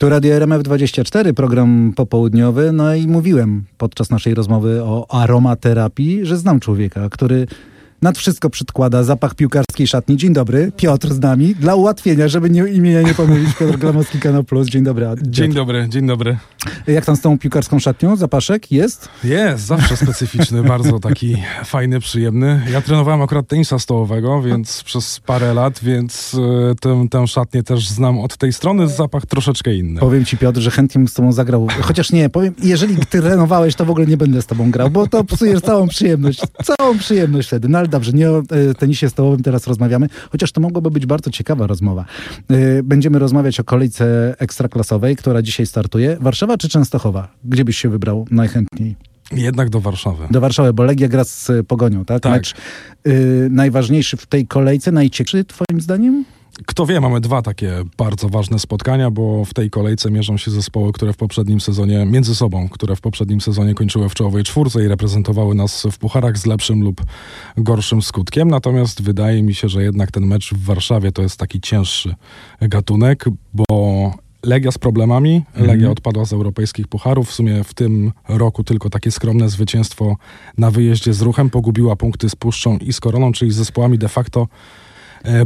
Tu Radio RMF24, program popołudniowy. No i mówiłem podczas naszej rozmowy o aromaterapii, że znam człowieka, który nad wszystko przedkłada zapach piłkarskiej szatni. Dzień dobry, Piotr z nami. Dla ułatwienia, żeby nie, imienia nie pomylić, Piotr Glamowski, Kanał Plus. Dzień dobry. Piotr. Dzień dobry, dzień dobry. Jak tam z tą piłkarską szatnią? Zapaszek jest? Jest, zawsze specyficzny, bardzo taki fajny, przyjemny. Ja trenowałem akurat tenisa stołowego, więc przez parę lat, więc e, tę, tę szatnię też znam od tej strony, zapach troszeczkę inny. Powiem ci Piotr, że chętnie bym z tobą zagrał, chociaż nie, powiem, jeżeli ty trenowałeś, to w ogóle nie będę z tobą grał, bo to psujesz całą przyjemność, całą przyjemność wtedy. No ale dobrze, nie o e, tenisie stołowym teraz rozmawiamy, chociaż to mogłoby być bardzo ciekawa rozmowa. E, będziemy rozmawiać o kolejce ekstraklasowej, która dzisiaj startuje. Warszawa czy Częstochowa? Gdzie byś się wybrał najchętniej? Jednak do Warszawy. Do Warszawy, bo Legia gra z Pogonią, tak? Tak. Mecz najważniejszy w tej kolejce, najciekawszy twoim zdaniem? Kto wie, mamy dwa takie bardzo ważne spotkania, bo w tej kolejce mierzą się zespoły, które w poprzednim sezonie, między sobą, które w poprzednim sezonie kończyły w czołowej czwórce i reprezentowały nas w pucharach z lepszym lub gorszym skutkiem. Natomiast wydaje mi się, że jednak ten mecz w Warszawie to jest taki cięższy gatunek, bo Legia z problemami. Legia Mhm. odpadła z europejskich pucharów. W sumie w tym roku tylko takie skromne zwycięstwo na wyjeździe z ruchem. Pogubiła punkty z Puszczą i z Koroną, czyli z zespołami de facto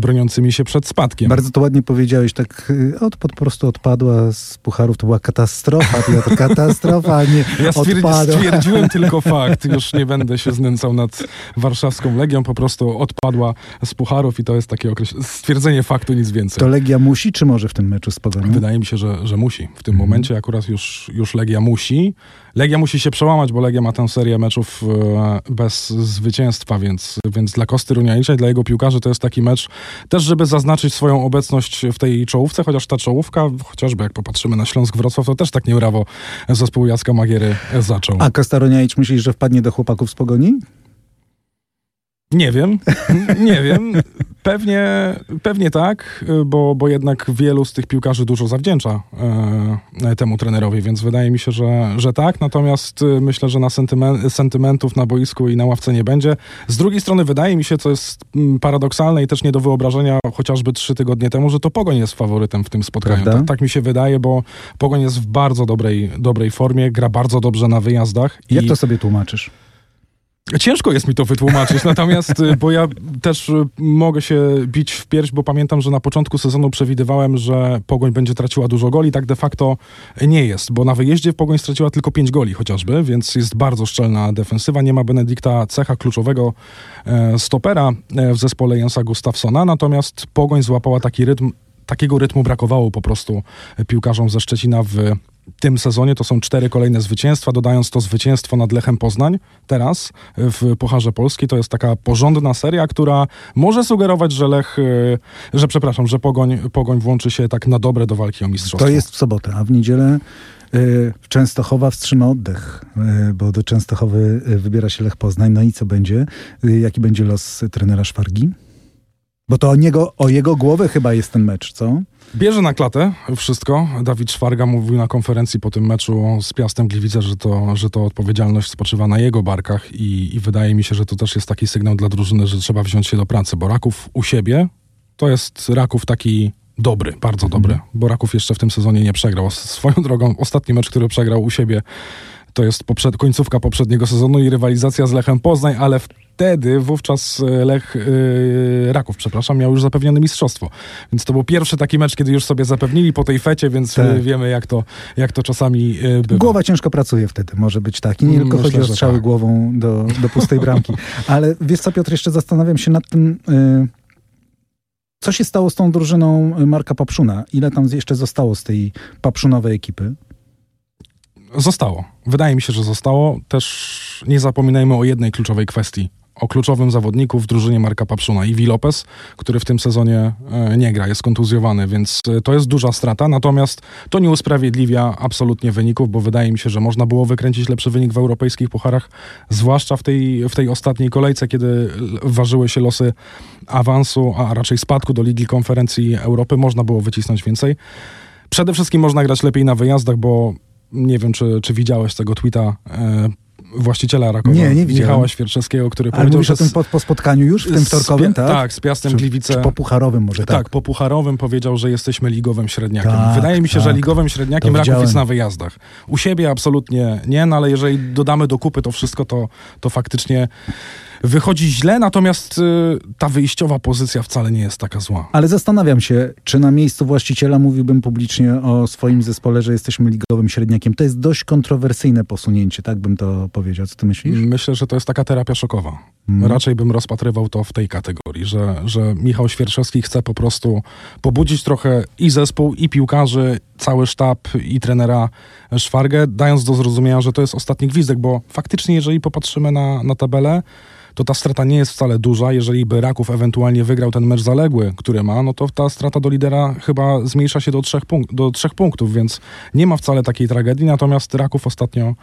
broniącymi się przed spadkiem. Bardzo to ładnie powiedziałeś, tak y, od, po prostu odpadła z pucharów, to była katastrofa, Piotr, katastrofa, nie Ja stwierdzi, stwierdziłem tylko fakt, już nie będę się znęcał nad warszawską Legią, po prostu odpadła z pucharów i to jest takie okreś- stwierdzenie faktu, nic więcej. To Legia musi, czy może w tym meczu z? Wydaje mi się, że, że musi. W tym Mhm. momencie akurat już, już Legia musi. Legia musi się przełamać, bo Legia ma tę serię meczów e, bez zwycięstwa, więc, więc dla Kosty Runianicza i dla jego piłkarzy to jest taki mecz też, żeby zaznaczyć swoją obecność w tej czołówce, chociaż ta czołówka, chociażby jak popatrzymy na Śląsk Wrocław, to też tak nieurawo zespół Jacka Magiery zaczął. A Kostaroniajcz myślisz, że wpadnie do chłopaków z Pogoni? Nie wiem, nie wiem. Pewnie, pewnie tak, bo, bo jednak wielu z tych piłkarzy dużo zawdzięcza e, temu trenerowi, więc wydaje mi się, że, że tak. Natomiast e, myślę, że na sentymen- sentymentów na boisku i na ławce nie będzie. Z drugiej strony wydaje mi się, co jest mm, paradoksalne i też nie do wyobrażenia, chociażby trzy tygodnie temu, że to Pogoń jest faworytem w tym spotkaniu. Tak, tak mi się wydaje, bo Pogoń jest w bardzo dobrej, dobrej formie, gra bardzo dobrze na wyjazdach. Jak i... to sobie tłumaczysz? Ciężko jest mi to wytłumaczyć, natomiast, y, bo ja też y, mogę się bić w pierś, bo pamiętam, że na początku sezonu przewidywałem, że Pogoń będzie traciła dużo goli, tak de facto nie jest, bo na wyjeździe Pogoń straciła tylko 5 goli chociażby, więc jest bardzo szczelna defensywa, nie ma Benedykta Cecha, kluczowego e, stopera e, w zespole Jensa Gustafsona, natomiast Pogoń złapała taki rytm, takiego rytmu brakowało po prostu piłkarzom ze Szczecina w tym sezonie to są cztery kolejne zwycięstwa, dodając to zwycięstwo nad Lechem Poznań teraz w Pucharze Polski. To jest taka porządna seria, która może sugerować, że Lech, e, że przepraszam, że Pogoń, Pogoń włączy się tak na dobre do walki o mistrzostwo. To jest w sobotę, a w niedzielę y, Częstochowa wstrzyma oddech, bo do Częstochowy wybiera się Lech Poznań. No i co będzie? Jaki będzie los trenera Szwargi? Bo to o, niego, o jego głowę chyba jest ten mecz, co? Bierze na klatę wszystko. Dawid Szwarga mówił na konferencji po tym meczu z Piastem Gliwice, że to, że to odpowiedzialność spoczywa na jego barkach i, i wydaje mi się, że to też jest taki sygnał dla drużyny, że trzeba wziąć się do pracy, bo Raków u siebie to jest Raków taki dobry, bardzo dobry, bo Raków jeszcze w tym sezonie nie przegrał. Swoją drogą, ostatni mecz, który przegrał u siebie, to jest poprzed, końcówka poprzedniego sezonu i rywalizacja z Lechem Poznań, ale wtedy wówczas e, Lech yy, Raków, przepraszam, miał już zapewnione mistrzostwo. Więc to był pierwszy taki mecz, kiedy już sobie zapewnili po tej fecie, więc Tak. wiemy jak to, jak to czasami e, bywa. Głowa ciężko pracuje wtedy, może być tak. I nie tylko Myślę, chodzi o strzały tak. głową do, do pustej bramki. Ale wiesz co, Piotr, jeszcze zastanawiam się nad tym, y, co się stało z tą drużyną Marka Papszuna? Ile tam jeszcze zostało z tej papszunowej ekipy? Zostało. Wydaje mi się, że zostało. Też nie zapominajmy o jednej kluczowej kwestii. O kluczowym zawodniku w drużynie Marka Papszuna, Iwi Lopez, który w tym sezonie e, nie gra, jest kontuzjowany, więc e, to jest duża strata. Natomiast to nie usprawiedliwia absolutnie wyników, bo wydaje mi się, że można było wykręcić lepszy wynik w europejskich pucharach, zwłaszcza w tej, w tej ostatniej kolejce, kiedy ważyły się losy awansu, a raczej spadku do Ligi Konferencji Europy. Można było wycisnąć więcej. Przede wszystkim można grać lepiej na wyjazdach, bo nie wiem, czy, czy widziałeś tego tweeta e, właściciela Rakowa, Nie, nie widziałem. Michała Świerczewskiego, który Ale powiedział, mówisz że o tym z- po, po spotkaniu już, w tym z wtorkowym, tak? Tak, z Piastem Czy- Gliwice. Czy po pucharowym może, tak. tak? po pucharowym powiedział, że jesteśmy ligowym średniakiem. Tak, Wydaje mi się, że tak. ligowym średniakiem Raków jest na wyjazdach. U siebie absolutnie nie, no ale jeżeli dodamy do kupy to wszystko, to, to faktycznie wychodzi źle, natomiast y, ta wyjściowa pozycja wcale nie jest taka zła. Ale zastanawiam się, czy na miejscu właściciela mówiłbym publicznie o swoim zespole, że jesteśmy ligowym średniakiem. To jest dość kontrowersyjne posunięcie, tak bym to powiedział. Co ty myślisz? Myślę, że to jest taka terapia szokowa. Mm. Raczej bym rozpatrywał to w tej kategorii, że, że Michał Świerczewski chce po prostu pobudzić trochę i zespół, i piłkarzy, cały sztab, i trenera Szwargę, dając do zrozumienia, że to jest ostatni gwizdek, bo faktycznie, jeżeli popatrzymy na, na tabelę, to ta strata nie jest wcale duża. Jeżeli by Raków ewentualnie wygrał ten mecz zaległy, który ma, no to ta strata do lidera chyba zmniejsza się do trzech, punk- do trzech punktów, więc nie ma wcale takiej tragedii, natomiast Raków ostatnio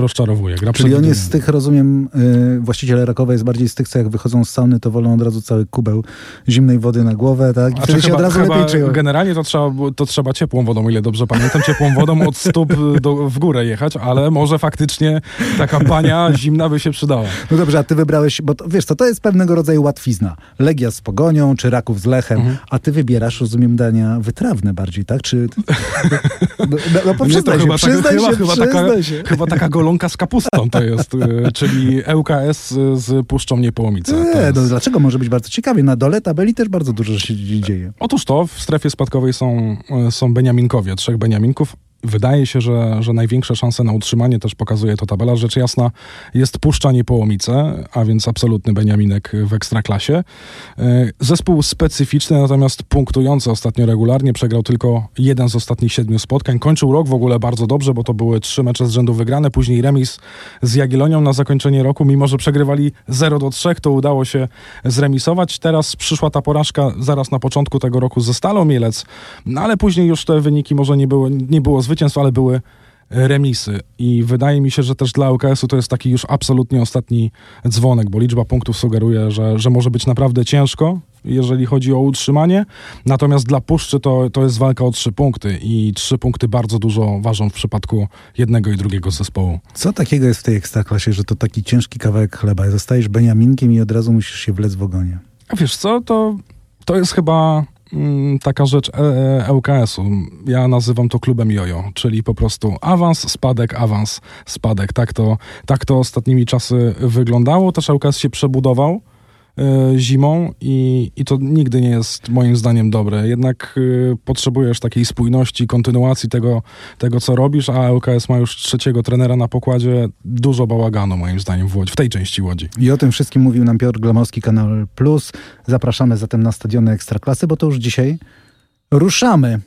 rozczarowuje. Gra Czyli on jest z tych, rozumiem, y, właściciele Rakowa jest bardziej z tych, co jak wychodzą z sauny, to wolą od razu cały kubeł zimnej wody na głowę, tak? I wtedy się od razu lepiej czują. generalnie to trzeba, to trzeba ciepłą wodą, ile dobrze pamiętam, ciepłą wodą od stóp do, w górę jechać, ale może faktycznie taka bania zimna by się przydała. No dobrze, a ty wybrałeś, bo to, wiesz co, to jest pewnego rodzaju łatwizna. Legia z Pogonią, czy Raków z Lechem, Mhm. a ty wybierasz, rozumiem, dania wytrawne bardziej, tak? Czy... No, no, no, no przyznaj się, chyba, taka, przyznaj chyba, się, chyba, taka, przyznaj się. chyba taka golonka z kapustą to jest, y, czyli ŁKS z Puszczą Niepołomice. Nie, jest- no dlaczego może być bardzo ciekawie? Na dole tabeli też bardzo dużo się dzieje. Otóż to, w strefie spadkowej są, e, są Beniaminkowie, trzech Beniaminków. Wydaje się, że, że największe szanse na utrzymanie, też pokazuje to tabela, rzecz jasna, jest Puszcza Niepołomice, a więc absolutny Beniaminek w Ekstraklasie. E, Zespół specyficzny, natomiast punktujący ostatnio regularnie, przegrał tylko jeden z ostatnich siedmiu spotkań. Kończył rok w ogóle bardzo dobrze, bo to były trzy mecze z rzędu wygrane, później remis z Jagiellonią na zakończenie roku, mimo że przegrywali 0 do 3, to udało się zremisować. Teraz przyszła ta porażka zaraz na początku tego roku ze Stalą Mielec, no ale później już te wyniki może nie było, nie było zwycięstw, ale były remisy i wydaje mi się, że też dla UKS-u to jest taki już absolutnie ostatni dzwonek, bo liczba punktów sugeruje, że, że może być naprawdę ciężko, jeżeli chodzi o utrzymanie, natomiast dla Puszczy to, to jest walka o trzy punkty i trzy punkty bardzo dużo ważą w przypadku jednego i drugiego zespołu. Co takiego jest w tej ekstraklasie, że to taki ciężki kawałek chleba? Zostajesz Beniaminkiem i od razu musisz się wlec w ogonie. A Wiesz co, to, to jest chyba taka rzecz e, e, ŁKS-u. Ja nazywam to klubem jojo, czyli po prostu awans, spadek, awans, spadek. Tak to, tak to ostatnimi czasy wyglądało. Też ŁKS się przebudował zimą i, i to nigdy nie jest moim zdaniem dobre. Jednak e, potrzebujesz takiej spójności, kontynuacji tego, tego, co robisz, a ŁKS ma już trzeciego trenera na pokładzie. Dużo bałaganu moim zdaniem w Łodzi, w tej części Łodzi. I o tym wszystkim mówił nam Piotr Glamowski, Kanal Plus. Zapraszamy zatem na stadiony Ekstraklasy, bo to już dzisiaj ruszamy.